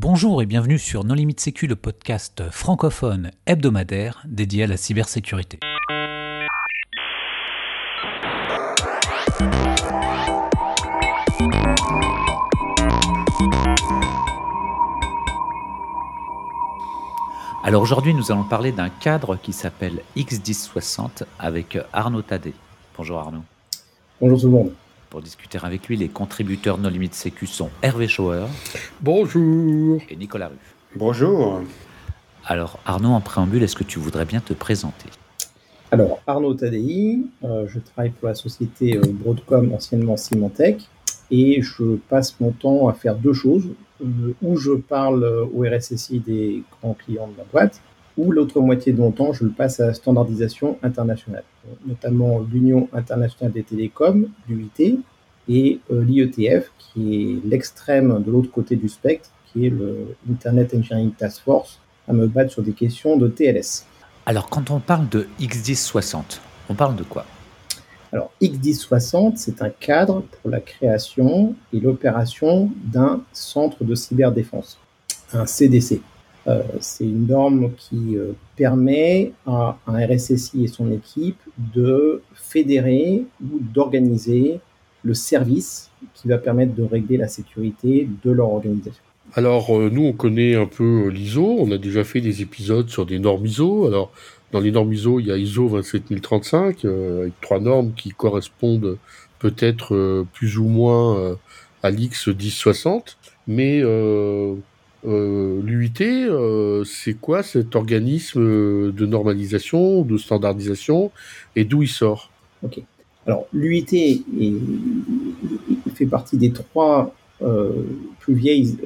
Bonjour et bienvenue sur Non Limite Sécu, le podcast francophone hebdomadaire dédié à la cybersécurité. Alors aujourd'hui, nous allons parler d'un cadre qui s'appelle X1060 avec Arnaud Tadé. Bonjour Arnaud. Bonjour tout le monde. Pour discuter avec lui, les contributeurs No Limite Sécu sont Hervé Schauer. Bonjour. Et Nicolas Rue. Bonjour. Alors Arnaud, en préambule, est-ce que tu voudrais bien te présenter? Alors Arnaud Tadei, euh, je travaille pour la société euh, Broadcom, anciennement Symantec, et je passe mon temps à faire deux choses, euh, où je parle au RSSI des grands clients de la boîte, ou l'autre moitié de mon temps, je le passe à la standardisation internationale, notamment l'Union internationale des télécoms, l'UIT, et euh, l'IETF, qui est l'extrême de l'autre côté du spectre, qui est le Internet Engineering Task Force, à me battre sur des questions de TLS. Alors, quand on parle de X1060, on parle de quoi? Alors, X1060, c'est un cadre pour la création et l'opération d'un centre de cyberdéfense, un CDC. Euh, c'est une norme qui euh, permet à un RSSI et son équipe de fédérer ou d'organiser le service qui va permettre de régler la sécurité de leur organisation. Alors, euh, nous, on connaît un peu l'ISO. On a déjà fait des épisodes sur des normes ISO. Alors, dans les normes ISO, il y a ISO 27035, avec trois normes qui correspondent peut-être plus ou moins à l'X 1060. Mais euh, L'UIT, euh, c'est quoi cet organisme de normalisation, de standardisation, et d'où il sort? Ok. Alors, l'UIT fait partie des trois euh, plus vieilles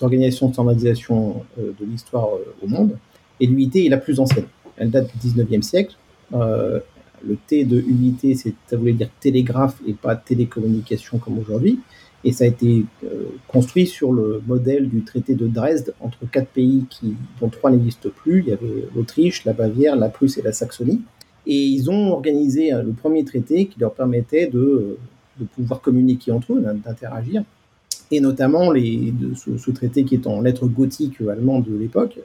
organisations de standardisation de l'histoire au monde, et l'UIT est la plus ancienne. Elle date du 19e siècle. le T de UIT, ça voulait dire télégraphe et pas télécommunication comme aujourd'hui et ça a été euh, construit sur le modèle du traité de Dresde entre quatre pays dont trois n'existent plus. Il y avait l'Autriche, la Bavière, la Prusse et la Saxonie. Et ils ont organisé euh, le premier traité qui leur permettait de, euh, pouvoir communiquer entre eux, d'interagir. Et notamment, ce, traité qui est en lettres gothiques allemandes de l'époque,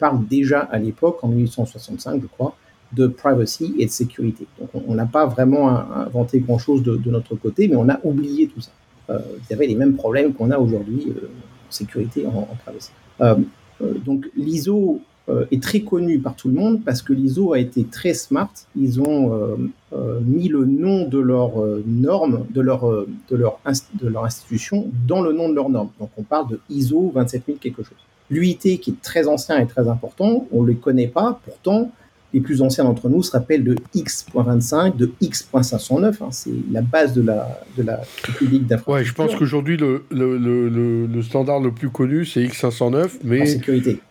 parle déjà à l'époque, en 1865 je crois, de privacy et de sécurité. Donc on n'a pas vraiment inventé grand-chose de, notre côté, mais on a oublié tout ça euh, vous avez les mêmes problèmes qu'on a aujourd'hui euh, en sécurité, en, en. Euh, donc l'ISO est très connu par tout le monde parce que l'ISO a été très smart. Ils ont mis le nom de leur norme, de leur, de, leur de leur institution dans le nom de leur norme. Donc on parle de ISO 27000 quelque chose. L'UIT qui est très ancien et très important, on ne le connaît pas, pourtant les plus anciens d'entre nous se rappellent de X.25, de X.509. Hein, c'est la base de la, de la République d'infrastructure. Ouais, je pense qu'aujourd'hui, le, le, le, le, standard le plus connu, c'est X509, mais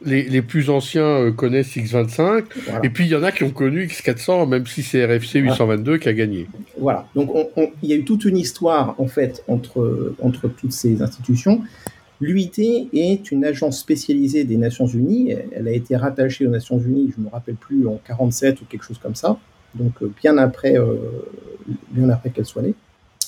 Les, les, plus anciens euh, connaissent X25. Et puis, il y en a qui ont connu X400, même si c'est RFC 822 qui a gagné. Voilà. Donc, il y a eu toute une histoire, en fait, entre, entre toutes ces institutions. L'UIT est une agence spécialisée des Nations Unies. Elle a été rattachée aux Nations Unies, je ne me rappelle plus, en 47 ou quelque chose comme ça. Donc euh, bien après, euh, après qu'elle soit née.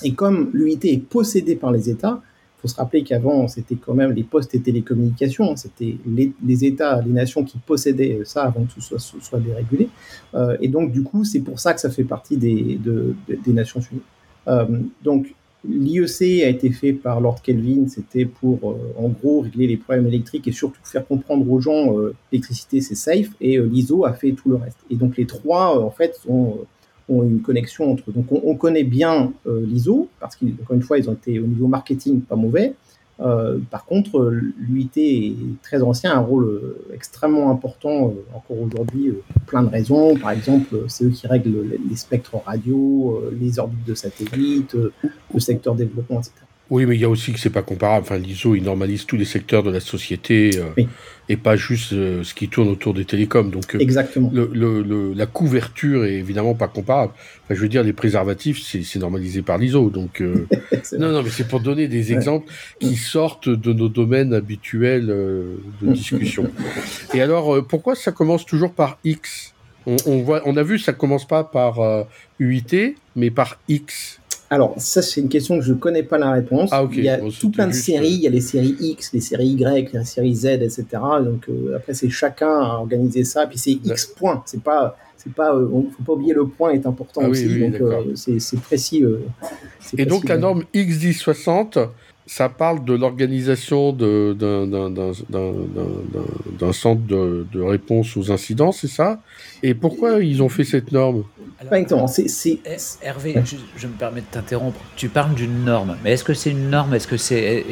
Et comme l'UIT est possédée par les États, il faut se rappeler qu'avant c'était quand même les postes et télécommunications, hein. c'était les, États, les nations qui possédaient ça avant que tout soit, soit dérégulé. Euh, et donc du coup, c'est pour ça que ça fait partie des, des Nations Unies. donc L'IEC a été fait par Lord Kelvin, c'était pour euh, en gros régler les problèmes électriques et surtout faire comprendre aux gens euh, l'électricité c'est safe et euh, l'ISO a fait tout le reste. Et donc les trois en fait ont, ont une connexion entre eux. Donc on, connaît bien l'ISO parce qu'encore une fois ils ont été au niveau marketing pas mauvais. Euh, par contre, l'UIT est très ancien, un rôle euh, extrêmement important euh, encore aujourd'hui, pour plein de raisons. Par exemple, c'est eux qui règlent les spectres radio, les orbites de satellites, le secteur développement, etc. Oui, mais il y a aussi que c'est pas comparable. Enfin, l'ISO, il normalise tous les secteurs de la société euh, et pas juste euh, ce qui tourne autour des télécoms. Donc, euh, Exactement. Le, la couverture est évidemment pas comparable. Enfin, je veux dire, les préservatifs, c'est normalisé par l'ISO. Donc, non, non, mais c'est pour donner des exemples qui sortent de nos domaines habituels de discussion. et alors, pourquoi ça commence toujours par X? On, on, voit, on a vu, ça commence pas par UIT, mais par X. alors, ça, c'est une question que je ne connais pas la réponse. Ah. Il y a Bon, tout plein de séries. euh, Il y a les séries X, les séries Y, les séries Z, etc. Donc, euh, après, c'est chacun à organiser ça. Puis c'est X points. C'est pas. C'est pas, euh, faut pas oublier le point est important Ah aussi, oui, donc c'est c'est précis. c'est Et donc la norme X1060, ça parle de l'organisation de- d'un d'un- d'un- d'un- d'un- d'un centre de, de réponse aux incidents, c'est ça? Et pourquoi ils ont fait cette norme? Pas exactement. Eh, Hervé, je, je me permets de t'interrompre. Tu parles d'une norme, mais est-ce que c'est une norme? Est-ce que c'est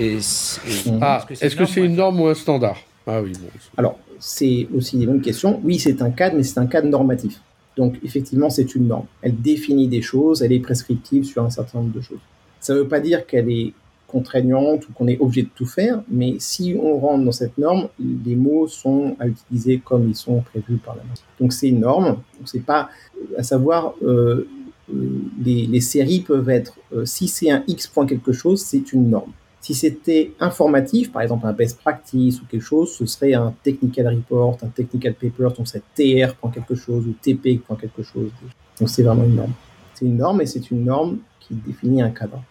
Ah, est-ce que c'est une norme ou un standard? Ah oui, bon. Alors, c'est aussi une bonne question. Oui, c'est un cadre, mais c'est un cadre normatif. Donc, effectivement, c'est une norme. Elle définit des choses, elle est prescriptive sur un certain nombre de choses. Ça ne veut pas dire qu'elle est contraignante ou qu'on est obligé de tout faire, mais si on rentre dans cette norme, les mots sont à utiliser comme ils sont prévus par la norme. Donc, c'est une norme. C'est pas, à savoir, euh, euh, les, les séries peuvent être, euh, si c'est un X point quelque chose, c'est une norme. Si c'était informatif, par exemple un best practice ou quelque chose, ce serait un technical report, un technical paper, donc c'est TR point quelque chose ou TP point quelque chose. Donc c'est vraiment une norme. C'est une norme et c'est une norme qui définit un cadre.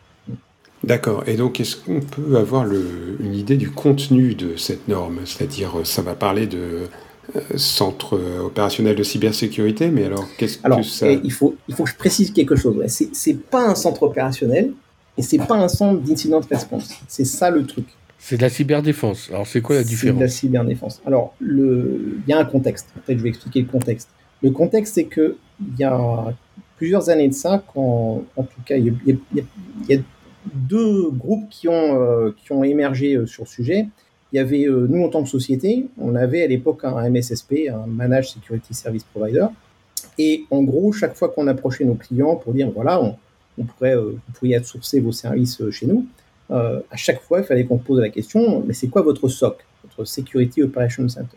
D'accord. Et donc, est-ce qu'on peut avoir le, une idée du contenu de cette norme? C'est-à-dire, euh, ça va parler de euh, centre euh, opérationnel de cybersécurité, mais alors, qu'est-ce Alors, que ça... et il, faut, il faut que je précise quelque chose. Ouais. C'est, pas un centre opérationnel et c'est pas un centre d'incident response. C'est ça le truc. C'est de la cyberdéfense. Alors c'est quoi la C'est de différence? la cyberdéfense. Alors, le... il y a un contexte. Peut-être je vais expliquer le contexte. Le contexte, c'est que il y a plusieurs années de ça, quand, en tout cas, il y a, il y a- il y a deux groupes qui ont, euh, qui ont émergé euh, sur le sujet. Il y avait, euh, nous, en tant que société, on avait à l'époque un MSSP, un Managed Security Service Provider. Et en gros, chaque fois qu'on approchait nos clients pour dire, voilà, on, pourrait, vous pourriez outsourcer vos services chez nous, à chaque fois, il fallait qu'on pose la question, mais c'est quoi votre SOC, votre Security Operations Center?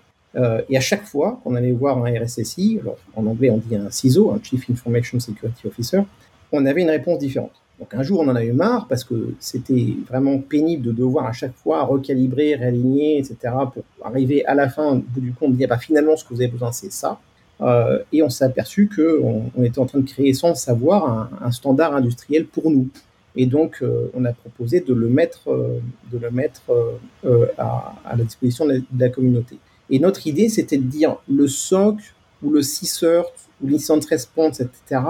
Et à chaque fois qu'on allait voir un RSSI, en anglais on dit un CISO, un Chief Information Security Officer, on avait une réponse différente. Donc un jour on en a eu marre parce que c'était vraiment pénible de devoir à chaque fois recalibrer, réaligner, etc. pour arriver à la fin, au bout du compte, dire bah, finalement ce que vous avez besoin c'est ça. Euh, et on s'est aperçu qu'on on était en train de créer sans savoir un, standard industriel pour nous. Et donc, euh, on a proposé de le mettre, euh, de le mettre à, la disposition de la, communauté. Et notre idée, c'était de dire le SOC ou le CSIRT ou l'incident response, etc.,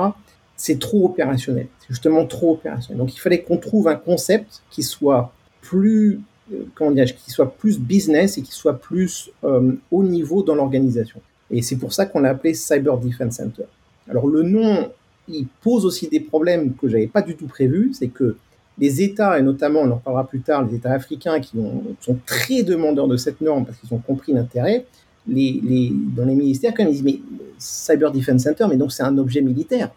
c'est trop opérationnel. C'est justement trop opérationnel. Donc, il fallait qu'on trouve un concept qui soit plus, euh, comment dirais-je, qui soit plus business et qui soit plus euh, haut niveau dans l'organisation. Et c'est pour ça qu'on l'a appelé Cyber Defense Center. Alors, le nom il pose aussi des problèmes que j'avais pas du tout prévus, c'est que les États, et notamment, on en parlera plus tard, les États africains qui ont, sont très demandeurs de cette norme parce qu'ils ont compris l'intérêt, dans les ministères, quand ils disent, mais Cyber Defense Center, mais donc c'est un objet militaire.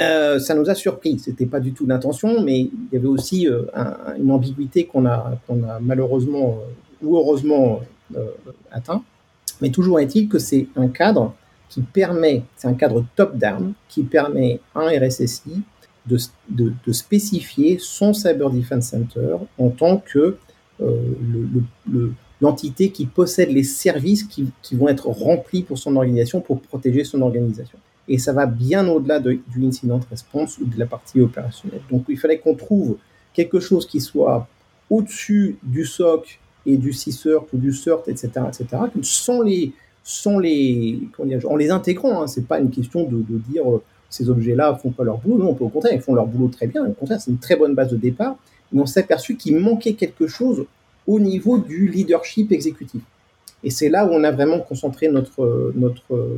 Euh, ça nous a surpris, c'était pas du tout l'intention, mais il y avait aussi euh, un, une ambiguïté qu'on a, malheureusement euh, ou heureusement atteint. Mais toujours est-il que c'est un cadre qui permet, c'est un cadre top-down, qui permet à un RSSI de, de, spécifier son Cyber Defense Center en tant que l'entité qui possède les services qui, qui, vont être remplis pour son organisation, pour protéger son organisation. Et ça va bien au-delà de, du incident response ou de la partie opérationnelle. Donc il fallait qu'on trouve quelque chose qui soit au-dessus du SOC et du CSIRT ou du CERT, etc., etc., sans les, sans les, en les intégrant. Hein, c'est pas une question de, dire euh, ces objets-là font pas leur boulot. Non, au contraire, ils font leur boulot très bien. Au contraire, c'est une très bonne base de départ. Mais on s'est aperçu qu'il manquait quelque chose au niveau du leadership exécutif. Et c'est là où on a vraiment concentré notre, notre,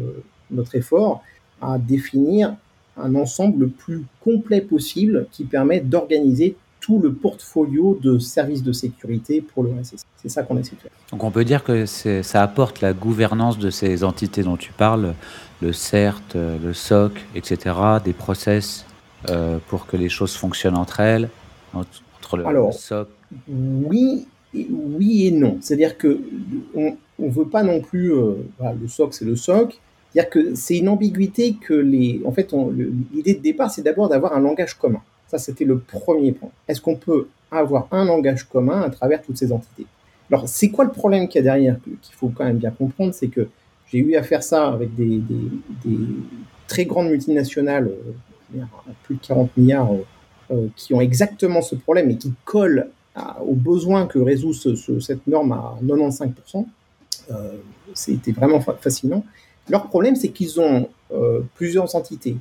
notre effort à définir un ensemble le plus complet possible qui permet d'organiser tout le portfolio de services de sécurité pour le RSSI. C'est ça qu'on essaie de faire. Donc on peut dire que ça apporte la gouvernance de ces entités dont tu parles, le CERT, le SOC, etc., des process euh, pour que les choses fonctionnent entre elles, entre le, Alors, le SOC. Oui, et, oui et non. C'est-à-dire que on ne veut pas non plus, euh, le SOC c'est le SOC, c'est-à-dire que c'est une ambiguïté que les. En fait, l'idée de départ, c'est d'abord d'avoir un langage commun. Ça, c'était le premier point. Est-ce qu'on peut avoir un langage commun à travers toutes ces entités? Alors, c'est quoi le problème qu'il y a derrière qu'il faut quand même bien comprendre C'est que j'ai eu à faire ça avec des, des, des très grandes multinationales, euh, plus de 40 milliards qui ont exactement ce problème et qui collent aux besoins que résout cette norme à 95%. C'était vraiment fascinant. Leur problème, c'est qu'ils ont plusieurs entités,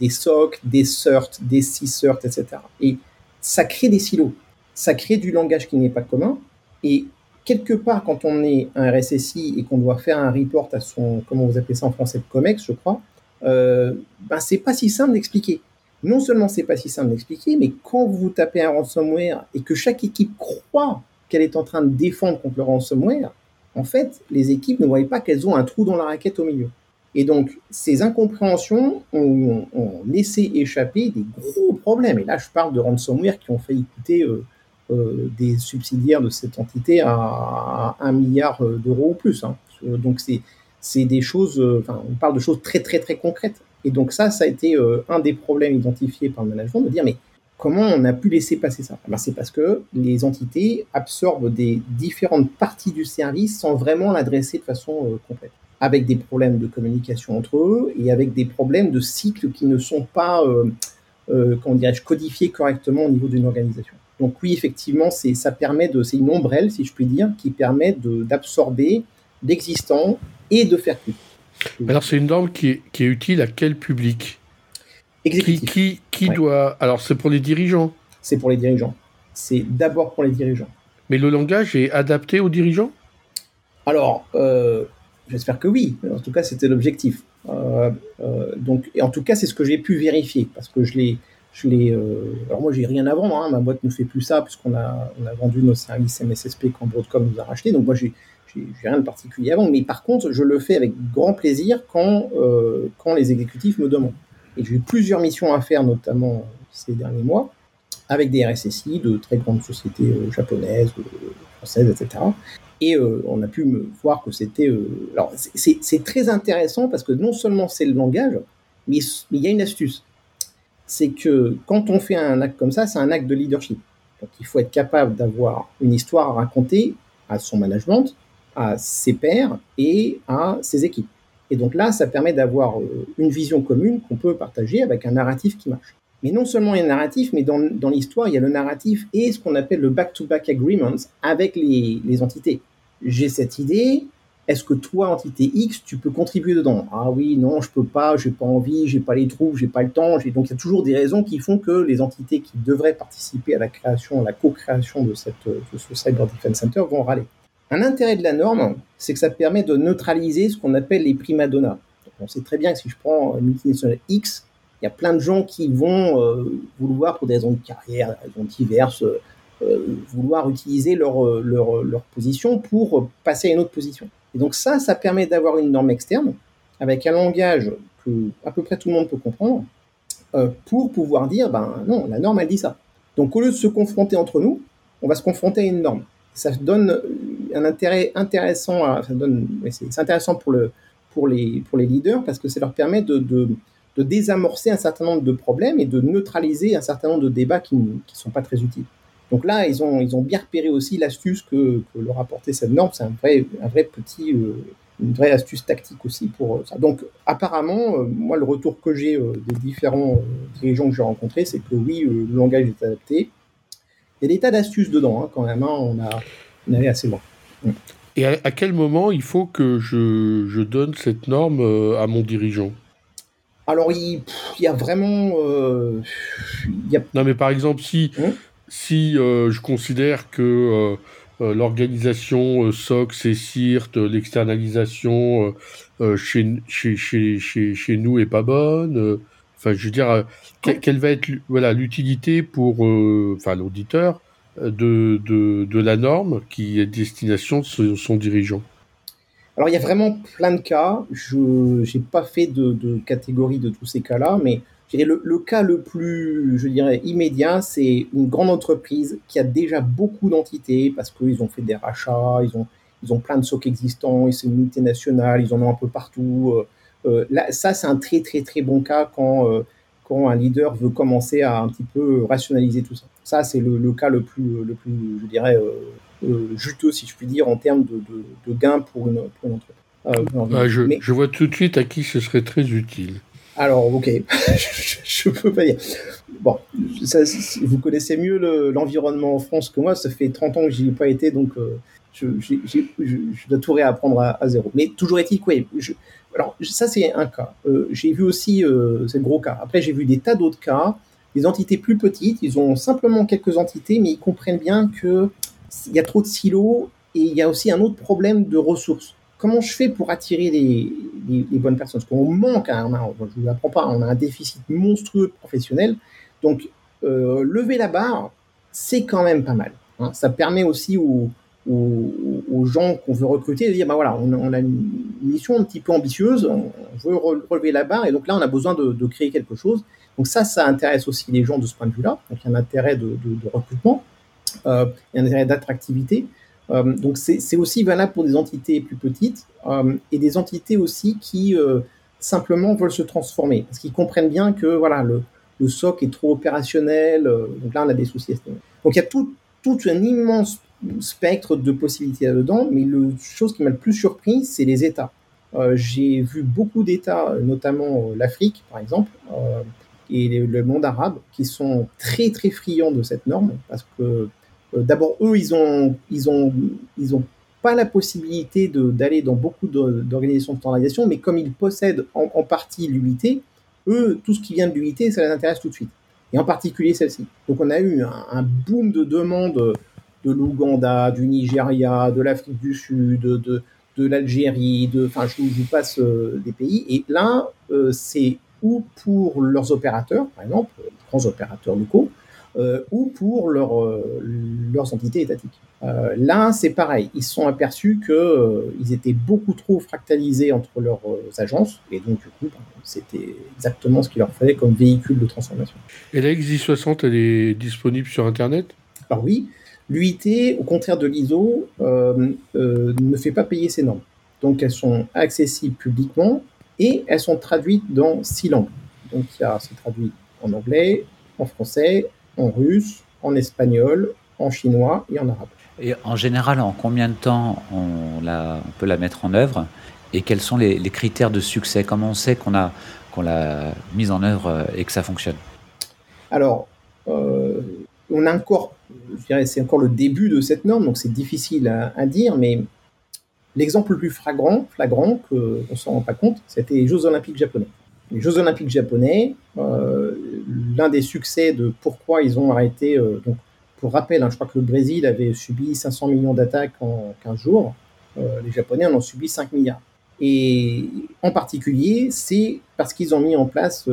des SOC, des CERT, des CISERT, etc. Et ça crée des silos, ça crée du langage qui n'est pas commun. Et quelque part, quand on est un RSSI et qu'on doit faire un report à son, comment vous appelez ça en français, COMEX, je crois, euh, ben c'est pas si simple d'expliquer. Non seulement c'est pas si simple d'expliquer, mais quand vous tapez un ransomware et que chaque équipe croit qu'elle est en train de défendre contre le ransomware, en fait, les équipes ne voient pas qu'elles ont un trou dans la raquette au milieu. Et donc, ces incompréhensions ont, laissé échapper des gros problèmes. Et là, je parle de ransomware qui ont fait coûter euh, euh, des subsidiaires de cette entité à, un milliard d'euros ou plus. Hein. Donc, c'est des choses, euh, enfin, on parle de choses très, très, très concrètes. Et donc, ça, ça a été un des problèmes identifiés par le management, de dire, mais comment on a pu laisser passer ça? Eh ben, C'est parce que les entités absorbent des différentes parties du service sans vraiment l'adresser de façon complète avec des problèmes de communication entre eux et avec des problèmes de cycles qui ne sont pas, euh, euh, comment dirais-je, codifiés correctement au niveau d'une organisation. Donc oui, effectivement, c'est ça permet de, c'est une ombrelle, si je puis dire, qui permet d'absorber l'existant et de faire plus. Alors c'est une norme qui est, qui est, utile à quel public? Exécutif. Qui, qui, doit Alors c'est pour les dirigeants. C'est pour les dirigeants. C'est d'abord pour les dirigeants. Mais le langage est adapté aux dirigeants? Alors, euh, J'espère que oui. En tout cas, c'était l'objectif. Euh, euh, donc, et en tout cas, c'est ce que j'ai pu vérifier parce que je l'ai, je l'ai. Alors moi, j'ai rien à vendre. Hein, ma boîte ne fait plus ça puisqu'on a, on a vendu nos services MSSP quand Broadcom nous a racheté. Donc moi, j'ai, j'ai, rien de particulier à vendre. Mais par contre, je le fais avec grand plaisir quand, quand les exécutifs me demandent. Et j'ai eu plusieurs missions à faire, notamment ces derniers mois, avec des RSSI de très grandes sociétés japonaises, françaises, etc. Et euh, on a pu me voir que c'était. Euh, alors, c'est très intéressant parce que non seulement c'est le langage, mais il y a une astuce. C'est que quand on fait un acte comme ça, c'est un acte de leadership. Donc, il faut être capable d'avoir une histoire à raconter à son management, à ses pairs et à ses équipes. Et donc là, ça permet d'avoir euh, une vision commune qu'on peut partager avec un narratif qui marche. Mais non seulement il y a un narratif, mais dans, l'histoire, il y a le narratif et ce qu'on appelle le back-to-back agreement avec les, entités j'ai cette idée, est-ce que toi, entité X, tu peux contribuer dedans? Ah oui, non, je peux pas, j'ai pas envie, j'ai pas les trous, j'ai pas le temps. Donc il y a toujours des raisons qui font que les entités qui devraient participer à la création, à la co-création de ce Cyber Defense Center vont râler. Un intérêt de la norme, c'est que ça permet de neutraliser ce qu'on appelle les prima donnas. on sait très bien que si je prends une multinationale X, il y a plein de gens qui vont euh, vouloir, pour des raisons de carrière, des raisons diverses, euh, vouloir utiliser leur, euh, leur, leur, position pour passer à une autre position. Et donc ça, ça permet d'avoir une norme externe avec un langage que à peu près tout le monde peut comprendre pour pouvoir dire, ben non, la norme, elle dit ça. Donc au lieu de se confronter entre nous, on va se confronter à une norme. Ça donne un intérêt intéressant, ça donne, c'est intéressant pour, le, pour, les, pour les leaders parce que ça leur permet de, de, désamorcer un certain nombre de problèmes et de neutraliser un certain nombre de débats qui ne sont pas très utiles. Donc là, ils ont, ils ont bien repéré aussi l'astuce que, que, leur apportait cette norme. C'est un vrai, un vrai petit, euh, une vraie astuce tactique aussi pour euh, ça. Donc apparemment, euh, moi, le retour que j'ai des différents dirigeants que j'ai rencontrés, c'est que oui, le langage est adapté. Il y a des tas d'astuces dedans, hein, quand même. Hein, on, a, on allé assez loin. Et à, quel moment il faut que je, je donne cette norme à mon dirigeant? Alors, il, il, y a vraiment. il y a... Non, mais par exemple, si, hum si euh, je considère que euh, euh, l'organisation SOC, CIRT, l'externalisation chez, chez, chez, chez, nous est pas bonne, enfin, je veux dire, quelle va être voilà l'utilité pour enfin l'auditeur de, de, la norme qui est destination de son dirigeant alors il y a vraiment plein de cas. Je n'ai pas fait de, de, catégorie de tous ces cas-là, mais le, le, cas le plus, je dirais, immédiat, c'est une grande entreprise qui a déjà beaucoup d'entités parce qu'ils ont fait des rachats, ils ont, ils ont plein de socs existants, c'est une unité nationale, ils en ont un peu partout. Euh, euh là, ça, c'est un très, très, très bon cas quand, euh, quand un leader veut commencer à un petit peu rationaliser tout ça. Ça, c'est le, le, cas le plus, le plus je dirais, euh, juteux, si je puis dire, en termes de, de, de gains pour une, pour une entreprise. Ah, je, je vois tout de suite à qui ce serait très utile. Alors, ok, je ne peux pas dire. Bon, ça, vous connaissez mieux l'environnement en France que moi, ça fait 30 ans que j'y ai pas été, donc euh, je, dois tout réapprendre à, zéro. Mais toujours est-il, quoi, alors ça c'est un cas. Euh, j'ai vu aussi, euh, c'est le gros cas. Après j'ai vu des tas d'autres cas, des entités plus petites, ils ont simplement quelques entités, mais ils comprennent bien que il y a trop de silos et il y a aussi un autre problème de ressources comment je fais pour attirer les, bonnes personnes? Parce qu'on manque, je ne vous apprends pas, on a un déficit monstrueux de professionnels. Donc, euh, lever la barre, c'est quand même pas mal. Hein. Ça permet aussi aux, gens qu'on veut recruter de dire, bah voilà, on, a une mission un petit peu ambitieuse, on veut relever la barre, et donc là, on a besoin de, créer quelque chose. Donc ça, ça intéresse aussi les gens de ce point de vue-là. Donc il y a un intérêt de, recrutement, il y a un intérêt d'attractivité. Euh, donc c'est aussi valable pour des entités plus petites euh, et des entités aussi qui euh, simplement veulent se transformer parce qu'ils comprennent bien que voilà le, le SOC est trop opérationnel. donc là on a des soucis. Donc il y a tout, tout un immense spectre de possibilités là-dedans, mais la chose qui m'a le plus surpris, c'est les États. J'ai vu beaucoup d'États, notamment l'Afrique par exemple, et le monde arabe, qui sont très très friands de cette norme parce que euh, d'abord, eux, ils ont, ils ont, ils ont pas la possibilité d'aller dans beaucoup d'organisations de standardisation, mais comme ils possèdent en, partie l'UIT, eux, tout ce qui vient de l'UIT, ça les intéresse tout de suite. Et en particulier celle-ci. Donc on a eu un, boom de demandes de l'Ouganda, du Nigeria, de l'Afrique du Sud, de, de l'Algérie, de, enfin je vous passe euh, des pays. Et là, euh, c'est ou pour leurs opérateurs, par exemple, grands opérateurs locaux, euh, ou pour leur, euh, leurs entités étatiques. Euh, là, c'est pareil. Ils se sont aperçus qu'ils étaient beaucoup trop fractalisés entre leurs agences, et donc, du coup, ben, c'était exactement ce qu'il leur fallait comme véhicule de transformation. Et la XI60, elle est disponible sur Internet? Alors oui, l'UIT, au contraire de l'ISO, ne fait pas payer ses normes. Donc elles sont accessibles publiquement et elles sont traduites dans six langues. Donc il y a, c'est traduit en anglais, en français, en russe, en espagnol, en chinois et en arabe. Et en général, en combien de temps on, la, on peut la mettre en œuvre Et quels sont les, critères de succès? Comment on sait qu'on a qu'on l'a mise en œuvre euh, et que ça fonctionne? Alors, euh, on a encore, je dirais, c'est encore le début de cette norme, donc c'est difficile à, dire, mais l'exemple le plus flagrant, flagrant qu'on ne s'en rend pas compte, c'était les Jeux Olympiques japonais. Les Jeux Olympiques japonais, euh, l'un des succès de pourquoi ils ont arrêté. Euh, donc, pour rappel, hein, je crois que le Brésil avait subi 500 millions d'attaques en 15 jours. Euh, les Japonais en ont subi 5 milliards. Et en particulier, c'est parce qu'ils ont mis en place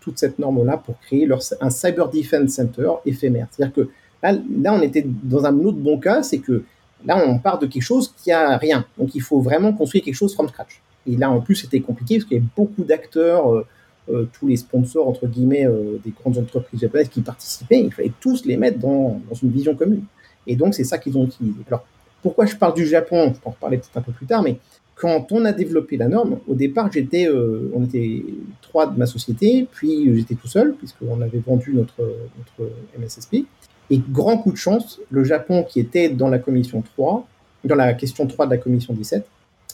toute cette norme-là pour créer un Cyber Defense Center éphémère. C'est-à-dire que là, on était dans un autre bon cas, c'est que là, on part de quelque chose qui a rien. Donc, il faut vraiment construire quelque chose from scratch. Et là, en plus, c'était compliqué parce qu'il y avait beaucoup d'acteurs, euh, euh, tous les sponsors, entre guillemets, euh, des grandes entreprises japonaises qui participaient. Il fallait tous les mettre dans, une vision commune. Et donc, c'est ça qu'ils ont utilisé. Alors, pourquoi je parle du Japon? Je peux en reparler peut-être un peu plus tard, mais quand on a développé la norme, au départ, j'étais, on était trois de ma société, puis j'étais tout seul, puisqu'on avait vendu notre, notre MSSP. Et grand coup de chance, le Japon, qui était dans la commission 3, dans la question 3 de la commission 17,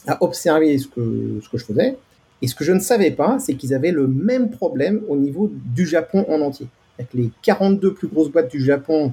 à observer ce que, je faisais. Et ce que je ne savais pas, c'est qu'ils avaient le même problème au niveau du Japon en entier. Avec les 42 plus grosses boîtes du Japon euh,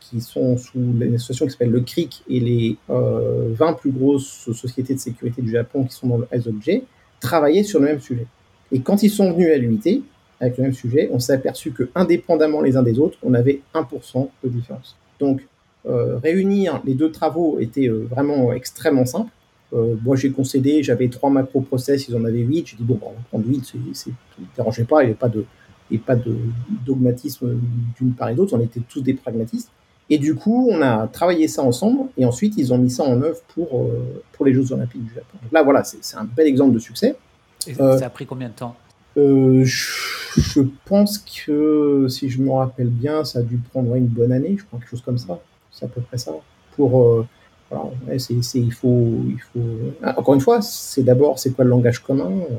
qui sont sous l'association qui s'appelle le CRIC et les 20 euh, plus grosses sociétés de sécurité du Japon qui sont dans le SOG, travaillaient sur le même sujet. Et quand ils sont venus à l'unité, avec le même sujet, on s'est aperçu que, indépendamment les uns des autres, on avait 1% de différence. Donc, euh, réunir les deux travaux était vraiment extrêmement simple. Euh, moi, j'ai concédé, j'avais trois macro-process, ils en avaient huit. J'ai dit, bon, on va prendre huit, ça ne dérangeait pas, il n'y avait pas de, pas de dogmatisme d'une part et d'autre, on était tous des pragmatistes. Et du coup, on a travaillé ça ensemble, et ensuite, ils ont mis ça en œuvre pour, euh, pour les Jeux Olympiques du Japon. Donc là, voilà, c'est un bel exemple de succès. Et ça a pris combien de temps? euh, je, pense que, si je me rappelle bien, ça a dû prendre une bonne année, je crois, quelque chose comme ça. C'est à peu près ça. Pour, il faut, il faut. Ah, encore une fois, c'est d'abord, c'est quoi le langage commun? Euh,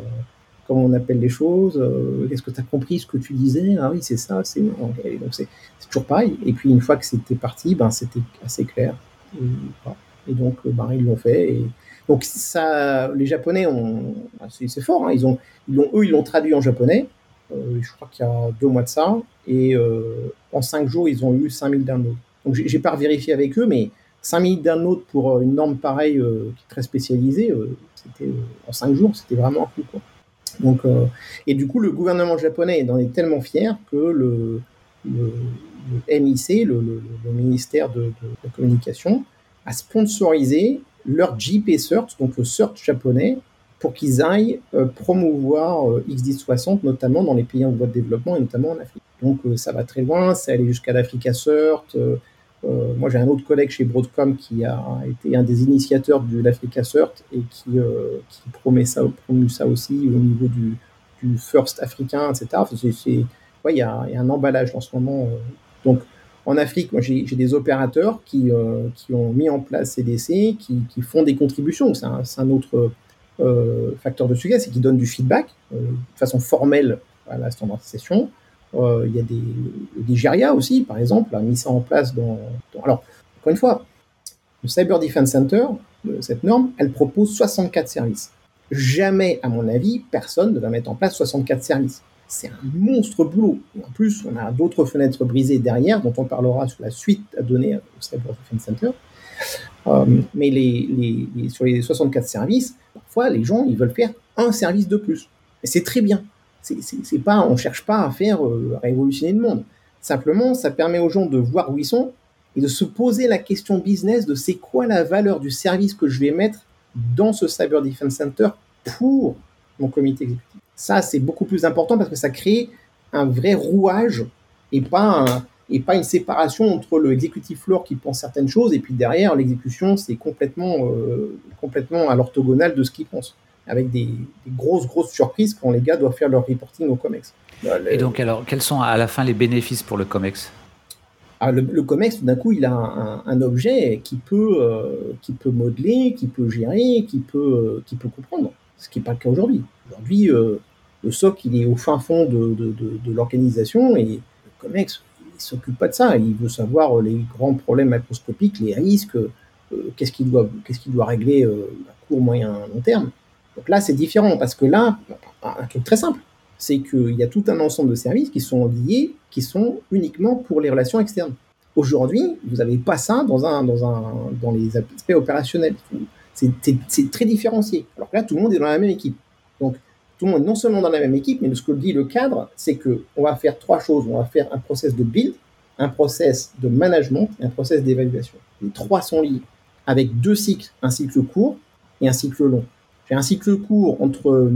Comment on appelle les choses euh, Est-ce que tu as compris ce que tu disais Ah oui, c'est ça, c'est. Donc c'est toujours pareil. Et puis une fois que c'était parti, ben c'était assez clair. Et, donc, ben, ils l'ont fait. Et Donc ça, les Japonais ont, c'est fort, hein, ils ont, ils eux, ils l'ont traduit en japonais. Euh, je crois qu'il y a deux mois de ça, et euh, en cinq jours, ils ont eu 5000 downloads. Donc j'ai pas vérifié avec eux, mais 5000 downloads pour une norme pareille qui est très spécialisée, c'était en cinq jours, c'était vraiment un coup. Quoi. Donc, et du coup, le gouvernement japonais en est tellement fier que le, MIC, le, ministère de, la communication, a sponsorisé leur JP Search, donc le search japonais, pour qu'ils aillent euh, promouvoir euh, XD60, notamment dans les pays en voie de développement et notamment en Afrique. Donc euh, ça va très loin, ça allait jusqu'à l'Africa Search. Moi j'ai un autre collègue chez Broadcom qui a été un des initiateurs de l'Africa Search et qui, qui promet ça, promu ça aussi au niveau du, First africain, etc. il y, a, un emballage en ce moment. donc en Afrique, moi, j'ai des opérateurs qui, euh, ont mis en place CDC, qui, qui font des contributions. C'est un, un, autre euh, facteur de succès, c'est qu'ils donnent du feedback euh, de façon formelle à la standardisation. Euh, il y a des, le Nigeria aussi, par exemple, a mis ça en place dans, Alors, encore une fois, le Cyber Defense Center, cette norme, elle propose 64 services. Jamais, à mon avis, personne ne va mettre en place 64 services c'est un monstre boulot. en plus, on a d'autres fenêtres brisées derrière, dont on parlera sur la suite à donner au Cyber Defense Center. Euh, mais sur les 64 services, parfois, les gens, ils veulent faire un service de plus. Et c'est très bien. C'est pas, on cherche pas à faire euh, révolutionner le monde. Simplement, ça permet aux gens de voir où ils sont et de se poser la question business de c'est quoi la valeur du service que je vais mettre dans ce Cyber Defense Center pour mon comité exécutif. Ça, c'est beaucoup plus important parce que ça crée un vrai rouage et pas, et pas une séparation entre le executive floor qui pense certaines choses et puis derrière, l'exécution, c'est complètement, euh, complètement à l'orthogonale de ce qu'il pense avec des, grosses, grosses surprises quand les gars doivent faire leur reporting au COMEX. Et donc, alors, quels sont à la fin les bénéfices pour le COMEX? Ah, le, COMEX, d'un coup, il a un, objet qui peut, euh, qui peut modeler, qui peut gérer, qui peut, euh, qui peut comprendre, ce qui n'est pas le cas aujourd'hui. Aujourd'hui, euh, le SOC, il est au fin fond de, l'organisation et le COMEX, il s'occupe pas de ça. Il veut savoir les grands problèmes macroscopiques, les risques, euh, qu'est-ce qu'il doit, qu'est-ce qu'il doit régler euh, à court, moyen, long terme. Donc là, c'est différent parce que là, un truc très simple, c'est qu'il y a tout un ensemble de services qui sont liés, qui sont uniquement pour les relations externes. Aujourd'hui, vous n'avez pas ça dans, un, dans, un, dans les aspects opérationnels. C'est très différencié. Alors là, tout le monde est dans la même équipe. Donc, tout le monde non seulement dans la même équipe, mais ce que dit le cadre, c'est que on va faire trois choses. On va faire un process de build, un process de management et un process d'évaluation. Les trois sont liés avec deux cycles, un cycle court et un cycle long. J'ai un cycle court entre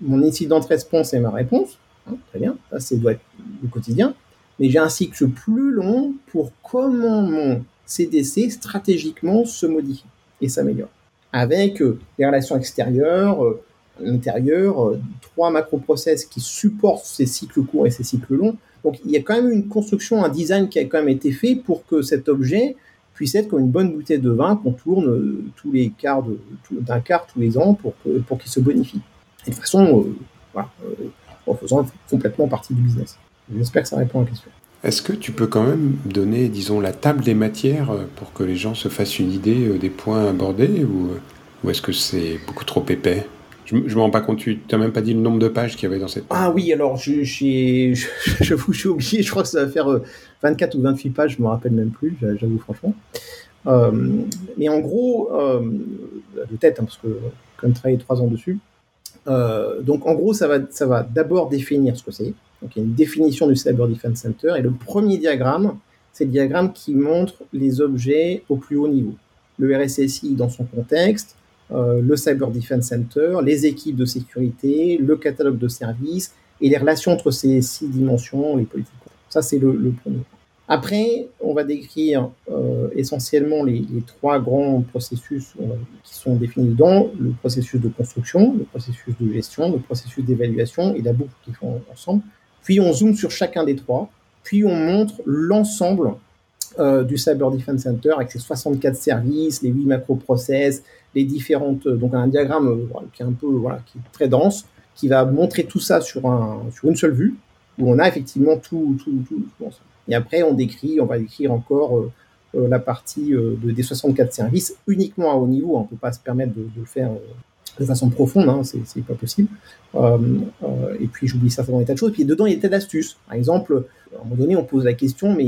mon incident de réponse et ma réponse. Hein, très bien, ça c'est doit être le quotidien. Mais j'ai un cycle plus long pour comment mon CDC stratégiquement se modifie et s'améliore. Avec euh, les relations extérieures, euh, l'intérieur, euh, trois macroprocess qui supportent ces cycles courts et ces cycles longs. Donc il y a quand même une construction, un design qui a quand même été fait pour que cet objet puisse être comme une bonne bouteille de vin qu'on tourne euh, tous les quarts d'un quart tous les ans pour, pour qu'il se bonifie. Et de façon, euh, voilà, en faisant complètement partie du business. J'espère que ça répond à la question. Est-ce que tu peux quand même donner, disons, la table des matières pour que les gens se fassent une idée des points abordés ou, ou est-ce que c'est beaucoup trop épais? Je ne me rends pas compte, tu n'as même pas dit le nombre de pages qu'il y avait dans cette. Ah oui, alors je, je, je, je suis oublié, je crois que ça va faire 24 euh, ou 28 pages, je ne me rappelle même plus, j'avoue franchement. Euh, mais en gros, euh, de tête, hein, parce que comme travaillé trois ans dessus, euh, donc en gros, ça va, ça va d'abord définir ce que c'est. Donc il y a une définition du Cyber Defense Center, et le premier diagramme, c'est le diagramme qui montre les objets au plus haut niveau. Le RSSI dans son contexte, euh, le Cyber Defense Center, les équipes de sécurité, le catalogue de services et les relations entre ces six dimensions, les politiques. Ça, c'est le, premier. Après, on va décrire euh, essentiellement les, trois grands processus qui sont définis dedans, le processus de construction, le processus de gestion, le processus d'évaluation et la boucle qui font ensemble. Puis on zoome sur chacun des trois, puis on montre l'ensemble du Cyber Defense Center avec ses 64 services, les 8 macro-process, les différentes, donc un diagramme euh, qui est un peu, voilà, qui est très dense, qui va montrer tout ça sur, un, sur une seule vue, où on a effectivement tout, tout, tout, Et après, on décrit, on va décrire encore euh, la partie de, des 64 services uniquement à haut niveau. On ne peut pas se permettre de, le faire de façon profonde, hein, c'est pas possible. et puis j'oublie certainement des tas de choses. Puis dedans, il y a des tas d'astuces. Par exemple, à un moment donné, on pose la question, mais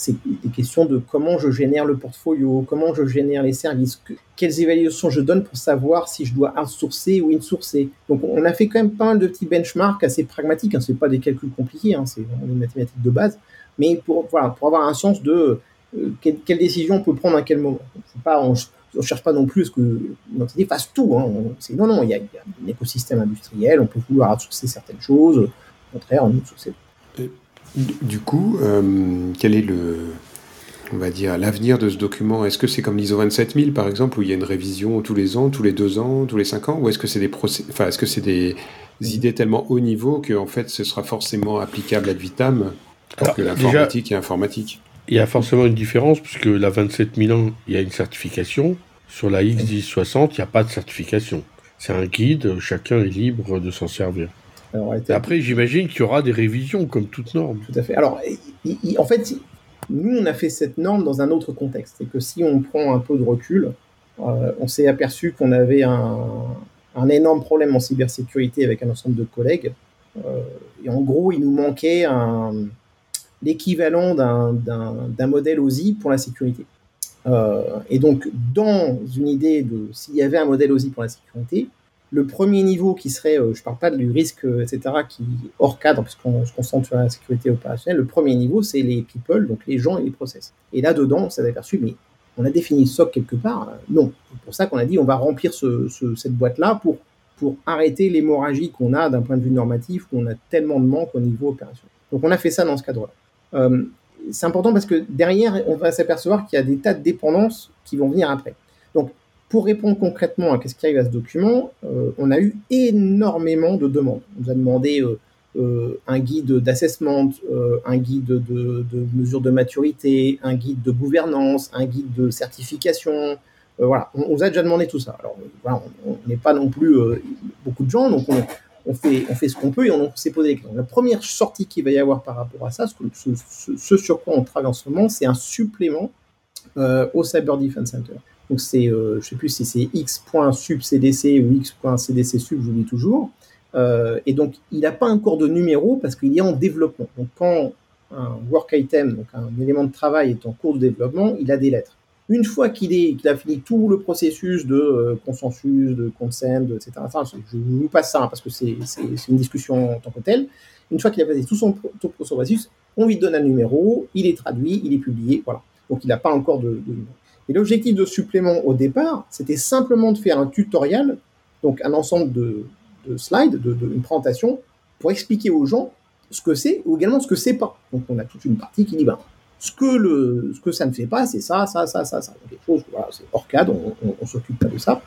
c'est des questions de comment je génère le portfolio, comment je génère les services, quelles évaluations je donne pour savoir si je dois outsourcer ou insourcer. Donc on a fait quand même pas mal de petits benchmarks assez pragmatiques, hein, c'est pas des calculs compliqués, hein, c'est des mathématiques de base, mais pour, voilà, pour avoir un sens de euh, quelle, décision on peut prendre à quel moment. On ne cherche pas non plus ce que idée fasse tout. Hein. non, non, il y, a, un écosystème industriel, on peut vouloir outsourcer certaines choses, au contraire, on outsourcer. Du coup, euh, quel est le, on va dire, l'avenir de ce document? Est-ce que c'est comme l'ISO 27000 par exemple, où il y a une révision tous les ans, tous les deux ans, tous les cinq ans, ou est-ce que c'est des procès... enfin, est-ce que c'est des idées tellement haut niveau que en fait, ce sera forcément applicable ad vitam alors que l'informatique est informatique? Il y a forcément une différence puisque la 27001, il y a une certification. Sur la X1060, il n'y a pas de certification. C'est un guide, chacun est libre de s'en servir. Après, j'imagine qu'il y aura des révisions comme toute norme. Tout à fait. Alors, en fait, nous, on a fait cette norme dans un autre contexte. C'est que si on prend un peu de recul, euh, on s'est aperçu qu'on avait un, énorme problème en cybersécurité avec un ensemble de collègues. Euh, et en gros, il nous manquait l'équivalent d'un modèle OSI pour la sécurité. Euh, et donc, dans une idée de s'il y avait un modèle OSI pour la sécurité, le premier niveau qui serait, euh, je ne parle pas du risque, euh, etc., qui hors cadre, puisqu'on se concentre sur la sécurité opérationnelle, le premier niveau, c'est les people, donc les gens et les process. Et là-dedans, on s'est aperçu, mais on a défini le SOC quelque part euh, Non. C'est pour ça qu'on a dit, on va remplir cette boîte-là pour, pour arrêter l'hémorragie qu'on a d'un point de vue normatif, où on a tellement de manque au niveau opérationnel. Donc on a fait ça dans ce cadre-là. c'est important parce que derrière, on va s'apercevoir qu'il y a des tas de dépendances qui vont venir après. Donc pour répondre concrètement à ce qui arrive à ce document, euh, on a eu énormément de demandes. On nous a demandé euh, euh, un guide d'assessment, un guide de, mesure de maturité, un guide de gouvernance, un guide de certification. voilà, on, nous a déjà demandé tout ça. Alors, on n'est pas non plus beaucoup de gens, donc on, fait, on ce qu'on peut et on, s'est posé des questions. La première sortie qu'il va y avoir par rapport à ça, ce sur quoi on travaille en ce moment, c'est un supplément au Cyber Defense Center. Donc c'est, euh, je sais plus si c'est x.subcdc ou x.cdc j'oublie toujours. Euh, et donc il n'a pas encore de numéro parce qu'il est en développement. Donc quand un work item, donc un élément de travail est en cours de développement, il a des lettres. Une fois qu'il a fini tout le processus de euh, consensus, de consent, etc. je vous passe ça hein, parce que c'est une discussion en tant que telle. Une fois qu'il a passé tout son, processus, on lui donne un numéro, il est traduit, il est publié, voilà. Donc il n'a pas encore de numéro. Et l'objectif de supplément au départ, c'était simplement de faire un tutoriel, donc un ensemble de, slides, de, une présentation, pour expliquer aux gens ce que c'est ou également ce que c'est pas. Donc on a toute une partie qui dit ben, ce que le ce que ça ne fait pas, c'est ça, ça, ça, ça, ça. Choses, c'est hors cadre, on, on, s'occupe pas de ça.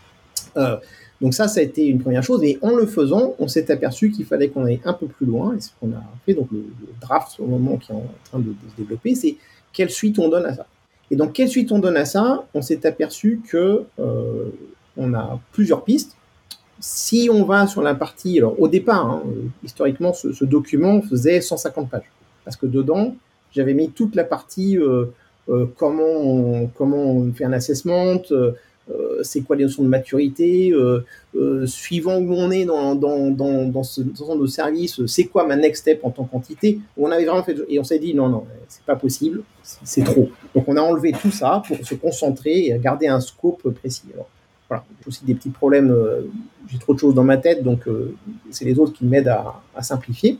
Euh, donc ça, ça a été une première chose. Et en le faisant, on s'est aperçu qu'il fallait qu'on aille un peu plus loin. Et ce qu'on a fait, donc le, draft au moment qui est en train de se développer, c'est quelle suite on donne à ça. Et donc, quelle suite on donne à ça? On s'est aperçu que euh, on a plusieurs pistes. Si on va sur la partie, alors au départ, hein, historiquement, ce, document faisait 150 pages, parce que dedans, j'avais mis toute la partie euh, euh, comment comment on fait un assessment, euh, c'est quoi les notions de maturité, euh, euh, suivant où on est dans, dans, dans, dans ce, dans de service, c'est quoi ma next step en tant qu'entité? On avait vraiment fait, et on s'est dit non, non, c'est pas possible, c'est trop. Donc on a enlevé tout ça pour se concentrer et garder un scope précis. Voilà, j'ai aussi des petits problèmes, j'ai trop de choses dans ma tête, donc c'est les autres qui m'aident à, à, simplifier.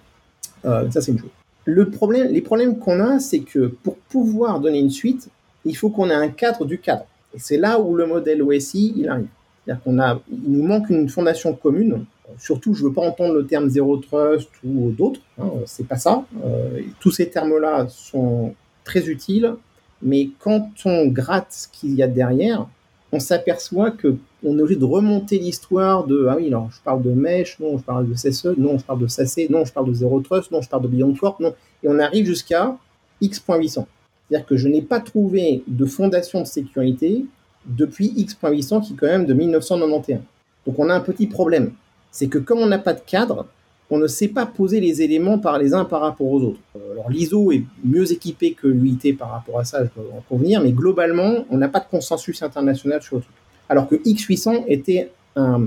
ça, c'est une chose. Le problème, les problèmes qu'on a, c'est que pour pouvoir donner une suite, il faut qu'on ait un cadre du cadre. Et c'est là où le modèle OSI, il arrive. C'est-à-dire qu'on a, il nous manque une fondation commune. Surtout, je ne veux pas entendre le terme zéro trust ou d'autres. Hein, c'est pas ça. Euh, tous ces termes-là sont très utiles, mais quand on gratte ce qu'il y a derrière, on s'aperçoit que on est obligé de remonter l'histoire de ah oui alors je parle de mesh non je parle de CSE non je parle de SAC non je parle de zéro trust non je parle de Beyond Corp non et on arrive jusqu'à x.800 c'est-à-dire que je n'ai pas trouvé de fondation de sécurité depuis X.800 qui est quand même de 1991. Donc on a un petit problème. C'est que comme on n'a pas de cadre, on ne sait pas poser les éléments par les uns par rapport aux autres. Euh, alors l'ISO est mieux équipé que l'UIT par rapport à ça, je peux en convenir, mais globalement, on n'a pas de consensus international sur le truc. Alors que X800 était euh,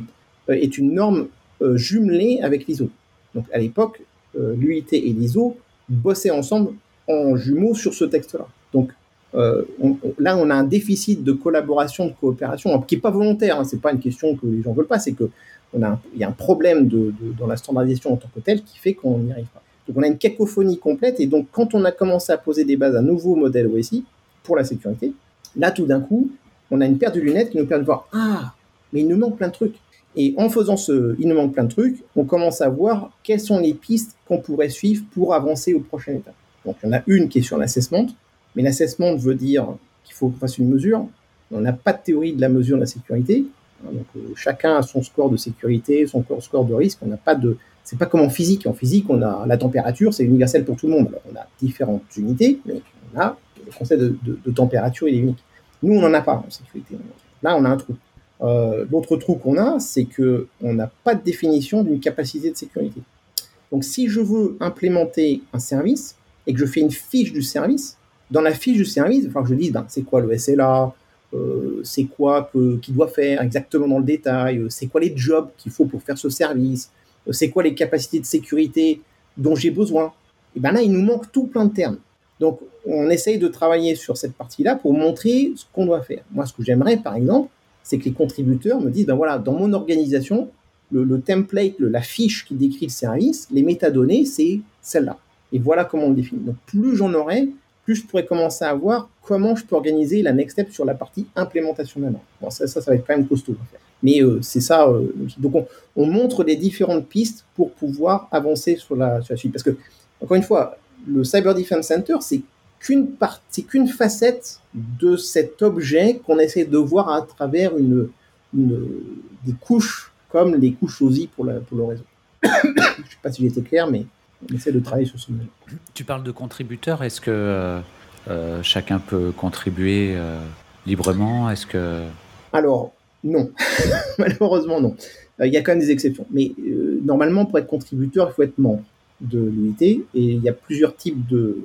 est une norme euh, jumelée avec l'ISO. Donc à l'époque, l'UIT et l'ISO bossaient ensemble en jumeaux sur ce texte-là. Donc là, on a un déficit de collaboration, de coopération, qui n'est pas volontaire. Hein, c'est pas une question que les gens veulent pas, c'est que y a un problème dans la standardisation en tant que telle qui fait qu'on n'y arrive pas. Donc on a une cacophonie complète et donc quand on a commencé à poser des bases à un nouveau modèle OSI pour la sécurité, là tout d'un coup, on a une paire de lunettes qui nous permet de voir ah mais il nous manque plein de trucs. Et en faisant ce il nous manque plein de trucs, on commence à voir quelles sont les pistes qu'on pourrait suivre pour avancer au prochain étape. Donc il y en a une qui est sur l'assessment, mais l'assessment veut dire qu'il faut qu'on fasse une mesure. On n'a pas de théorie de la mesure de la sécurité. Hein, donc, euh, chacun a son score de sécurité, son score de risque. On n'a pas de, c'est pas comme en physique. En physique, on a la température, c'est universel pour tout le monde. on a différentes unités, mais on a le concept de, température, il est unique. Nous, on n'en a pas en sécurité. Là, on a un trou. Euh, l'autre trou qu'on a, c'est que on n'a pas de définition d'une capacité de sécurité. Donc, si je veux implémenter un service et que je fais une fiche du service, dans la fiche du service, il je dise, ben, c'est quoi le SLA, euh, c'est quoi qu'il doit faire exactement dans le détail, euh, c'est quoi les jobs qu'il faut pour faire ce service, euh, c'est quoi les capacités de sécurité dont j'ai besoin. Et bien là, il nous manque tout plein de termes. Donc, on essaye de travailler sur cette partie-là pour montrer ce qu'on doit faire. Moi, ce que j'aimerais, par exemple, c'est que les contributeurs me disent, ben voilà, dans mon organisation, le, template, la fiche qui décrit le service, les métadonnées, c'est celle-là. Et voilà comment on le définit. Donc, plus j'en aurai, plus je pourrais commencer à voir comment je peux organiser la next step sur la partie implémentation de. Bon, ça, ça, va être quand même costaud. Mais euh, c'est ça. Euh, donc, on, montre les différentes pistes pour pouvoir avancer sur la, suite. Parce que, encore une fois, le Cyber Defense Center, c'est qu'une partie, facette de cet objet qu'on essaie de voir à travers une, des couches comme les couches OSI pour, pour le réseau. je ne sais pas si été clair, mais on essaie de travailler sur ce modèle. Tu parles de contributeurs, est-ce que euh, euh, chacun peut contribuer euh, librement? Est-ce que Alors non, malheureusement non. Il y a quand même des exceptions, mais normalement pour être contributeur, il faut être membre de l'unité et il y a plusieurs types de,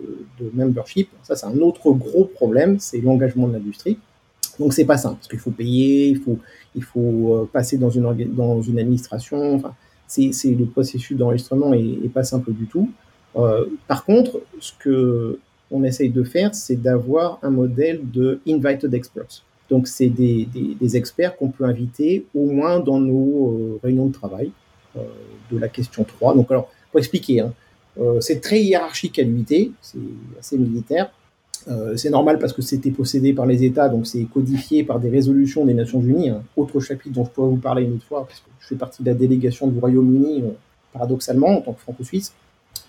membership. Ça c'est un autre gros problème, c'est l'engagement de l'industrie. Donc c'est pas simple parce qu'il faut payer, il faut il faut passer dans une dans une administration. Enfin, c'est le processus d'enregistrement est, pas simple du tout. Euh, par contre, ce que on essaye de faire, c'est d'avoir un modèle de invited experts. Donc, c'est des, experts qu'on peut inviter au moins dans nos euh, réunions de travail euh, de la question 3. Donc, alors, pour expliquer, hein, c'est très hiérarchique à l'unité, c'est assez militaire. C'est normal parce que c'était possédé par les États, donc c'est codifié par des résolutions des Nations Unies. Un autre chapitre dont je pourrais vous parler une autre fois, parce que je fais partie de la délégation du Royaume-Uni, euh, paradoxalement, en tant que franco-suisse,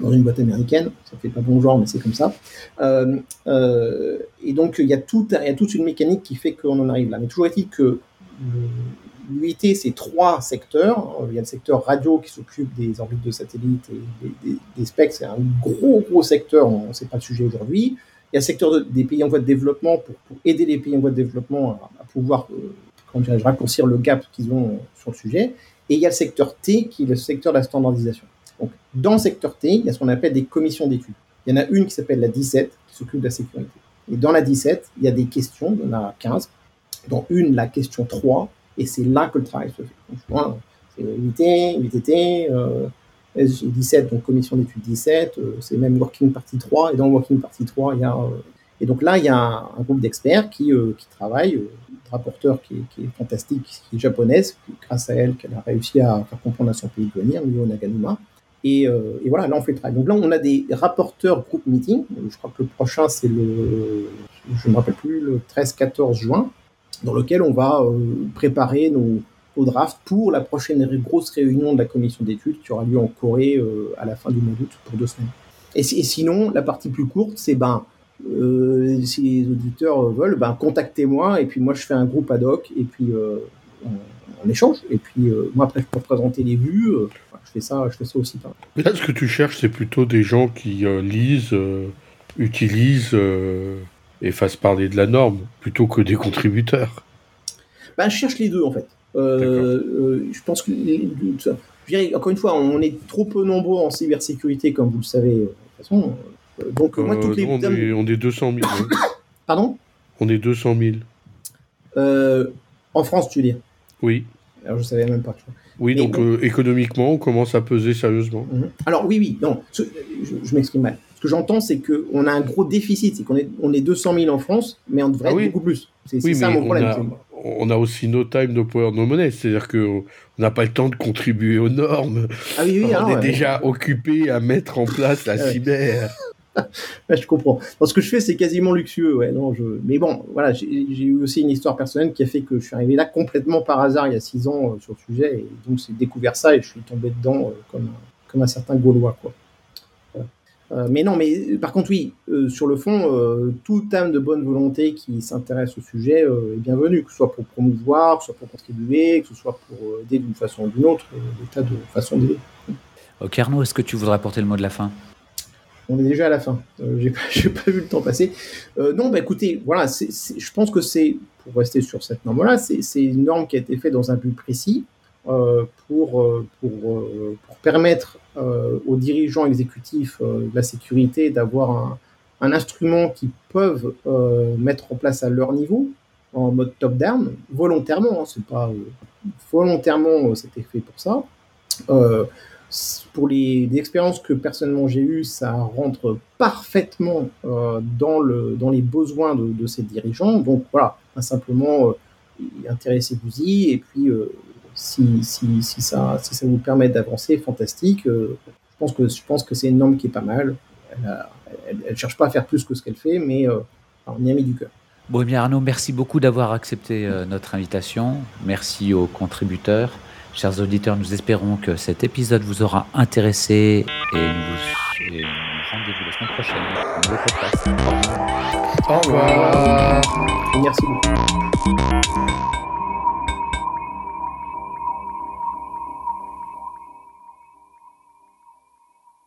dans une boîte américaine. Ça fait pas bon genre, mais c'est comme ça. Euh, euh, et donc, il y, a toute une mécanique qui fait qu'on en arrive là. Mais toujours est-il que l'UIT, c'est trois secteurs. Il y a le secteur radio qui s'occupe des orbites de satellites et des, specs. C'est un gros, gros secteur. Ce n'est pas le sujet aujourd'hui. Il y a le secteur des pays en voie de développement pour, aider les pays en voie de développement à, pouvoir dirais raccourcir le gap qu'ils ont sur le sujet. Et il y a le secteur T qui est le secteur de la standardisation. Donc, dans le secteur T, il y a ce qu'on appelle des commissions d'études. Il y en a une qui s'appelle la 17, qui s'occupe de la sécurité. Et dans la 17, il y a des questions, il y en a 15, dont une, la question 3, et c'est là que le travail se fait. Donc, c'est UTT, euh, 17, donc commission d'études 17, euh, c'est même Working Party 3, et dans Working Party 3, il y a... Euh, et donc là, il y a un, groupe d'experts qui, euh, qui travaillent rapporteur qui est, fantastique, qui est japonaise, grâce à elle, qu'elle a réussi à faire comprendre à son pays de venir, Mio Naganuma. Et, et, voilà, là on fait le travail. Donc là on a des rapporteurs groupe meeting. Je crois que le prochain c'est le, je ne me rappelle plus, le 13-14 juin, dans lequel on va préparer nos, nos, drafts pour la prochaine grosse réunion de la commission d'études qui aura lieu en Corée euh, à la fin du mois d'août pour deux semaines. Et, et, sinon, la partie plus courte, c'est ben euh, si les auditeurs veulent, ben, contactez-moi et puis moi je fais un groupe ad hoc et puis euh, on, échange. Et puis euh, moi après je peux présenter les vues. je fais ça, je fais ça aussi. Là, ce que tu cherches, c'est plutôt des gens qui lisent, utilisent et fassent parler de la norme plutôt que des contributeurs. Ben, je cherche les deux en fait. Je pense que encore une fois, on est trop peu nombreux en cybersécurité, comme vous le savez, de toute façon. Donc, moi, toutes les. on, est, on est 200 000. hein. Pardon? On est 200 000. Euh, En France, tu veux dire? Oui. Alors, je savais même pas. tu vois. Oui, Mais donc bon. euh, économiquement, on commence à peser sérieusement. Mhm. Alors oui, oui, non, ce- je, je m'exprime mal. Ce que j'entends, c'est qu'on a un gros déficit, c'est qu'on est, on est 200 000 en France, mais on devrait Ah être oui. beaucoup plus. C'est Oui, ça mon on problème. a, on a aussi no time, no power, no money. C'est-à-dire qu'on n'a pas le temps de contribuer aux normes. Ah oui, oui, on alors, est ouais. déjà occupé à mettre en place la Ah cyber. Ouais, je comprends. Ce que je fais, c'est quasiment luxueux. Ouais, non, je... Mais bon, voilà, j'ai eu aussi une histoire personnelle qui a fait que je suis arrivé là complètement par hasard il y a six ans euh, sur le sujet. Et donc, j'ai découvert ça et je suis tombé dedans euh, comme, un, comme un certain Gaulois. Quoi. Euh, mais non, mais euh, par contre, oui, euh, sur le fond, euh, toute âme de bonne volonté qui s'intéresse au sujet est bienvenue, que ce soit pour promouvoir, que ce soit pour contribuer, que ce soit pour aider d'une façon ou d'une autre, des tas de façons d'aider. Ok Arnaud, est-ce que tu voudrais apporter le mot de la fin? On est déjà à la fin. J'ai pas, pas vu le temps passer. Non, bah écoutez, voilà, je pense que c'est, pour rester sur cette norme-là, c'est, c'est une norme qui a été faite dans un but précis pour, pour, pour permettre aux dirigeants exécutifs euh, de la sécurité d'avoir un, un instrument qu'ils peuvent euh, mettre en place à leur niveau en mode top-down, volontairement, hein, c'est pas euh, volontairement, euh, c'était fait pour ça. Euh, pour les, les expériences que personnellement j'ai eues, ça rentre parfaitement euh, dans, le, dans les besoins de, de ces dirigeants. Donc voilà, simplement euh, intéressez-vous-y et puis euh, si, si, si, ça, si ça vous permet d'avancer, fantastique. Euh, je pense que, je pense que c'est une norme qui est pas mal. Elle, elle cherche pas à faire plus que ce qu'elle fait, mais euh, on y a mis du cœur. Bon, eh bien Arnaud, merci beaucoup d'avoir accepté euh, notre invitation. Merci aux contributeurs. Chers auditeurs, nous espérons que cet épisode vous aura intéressé et nous vous rendez-vous la semaine prochaine pour podcast. Au revoir. Au revoir. Et merci beaucoup.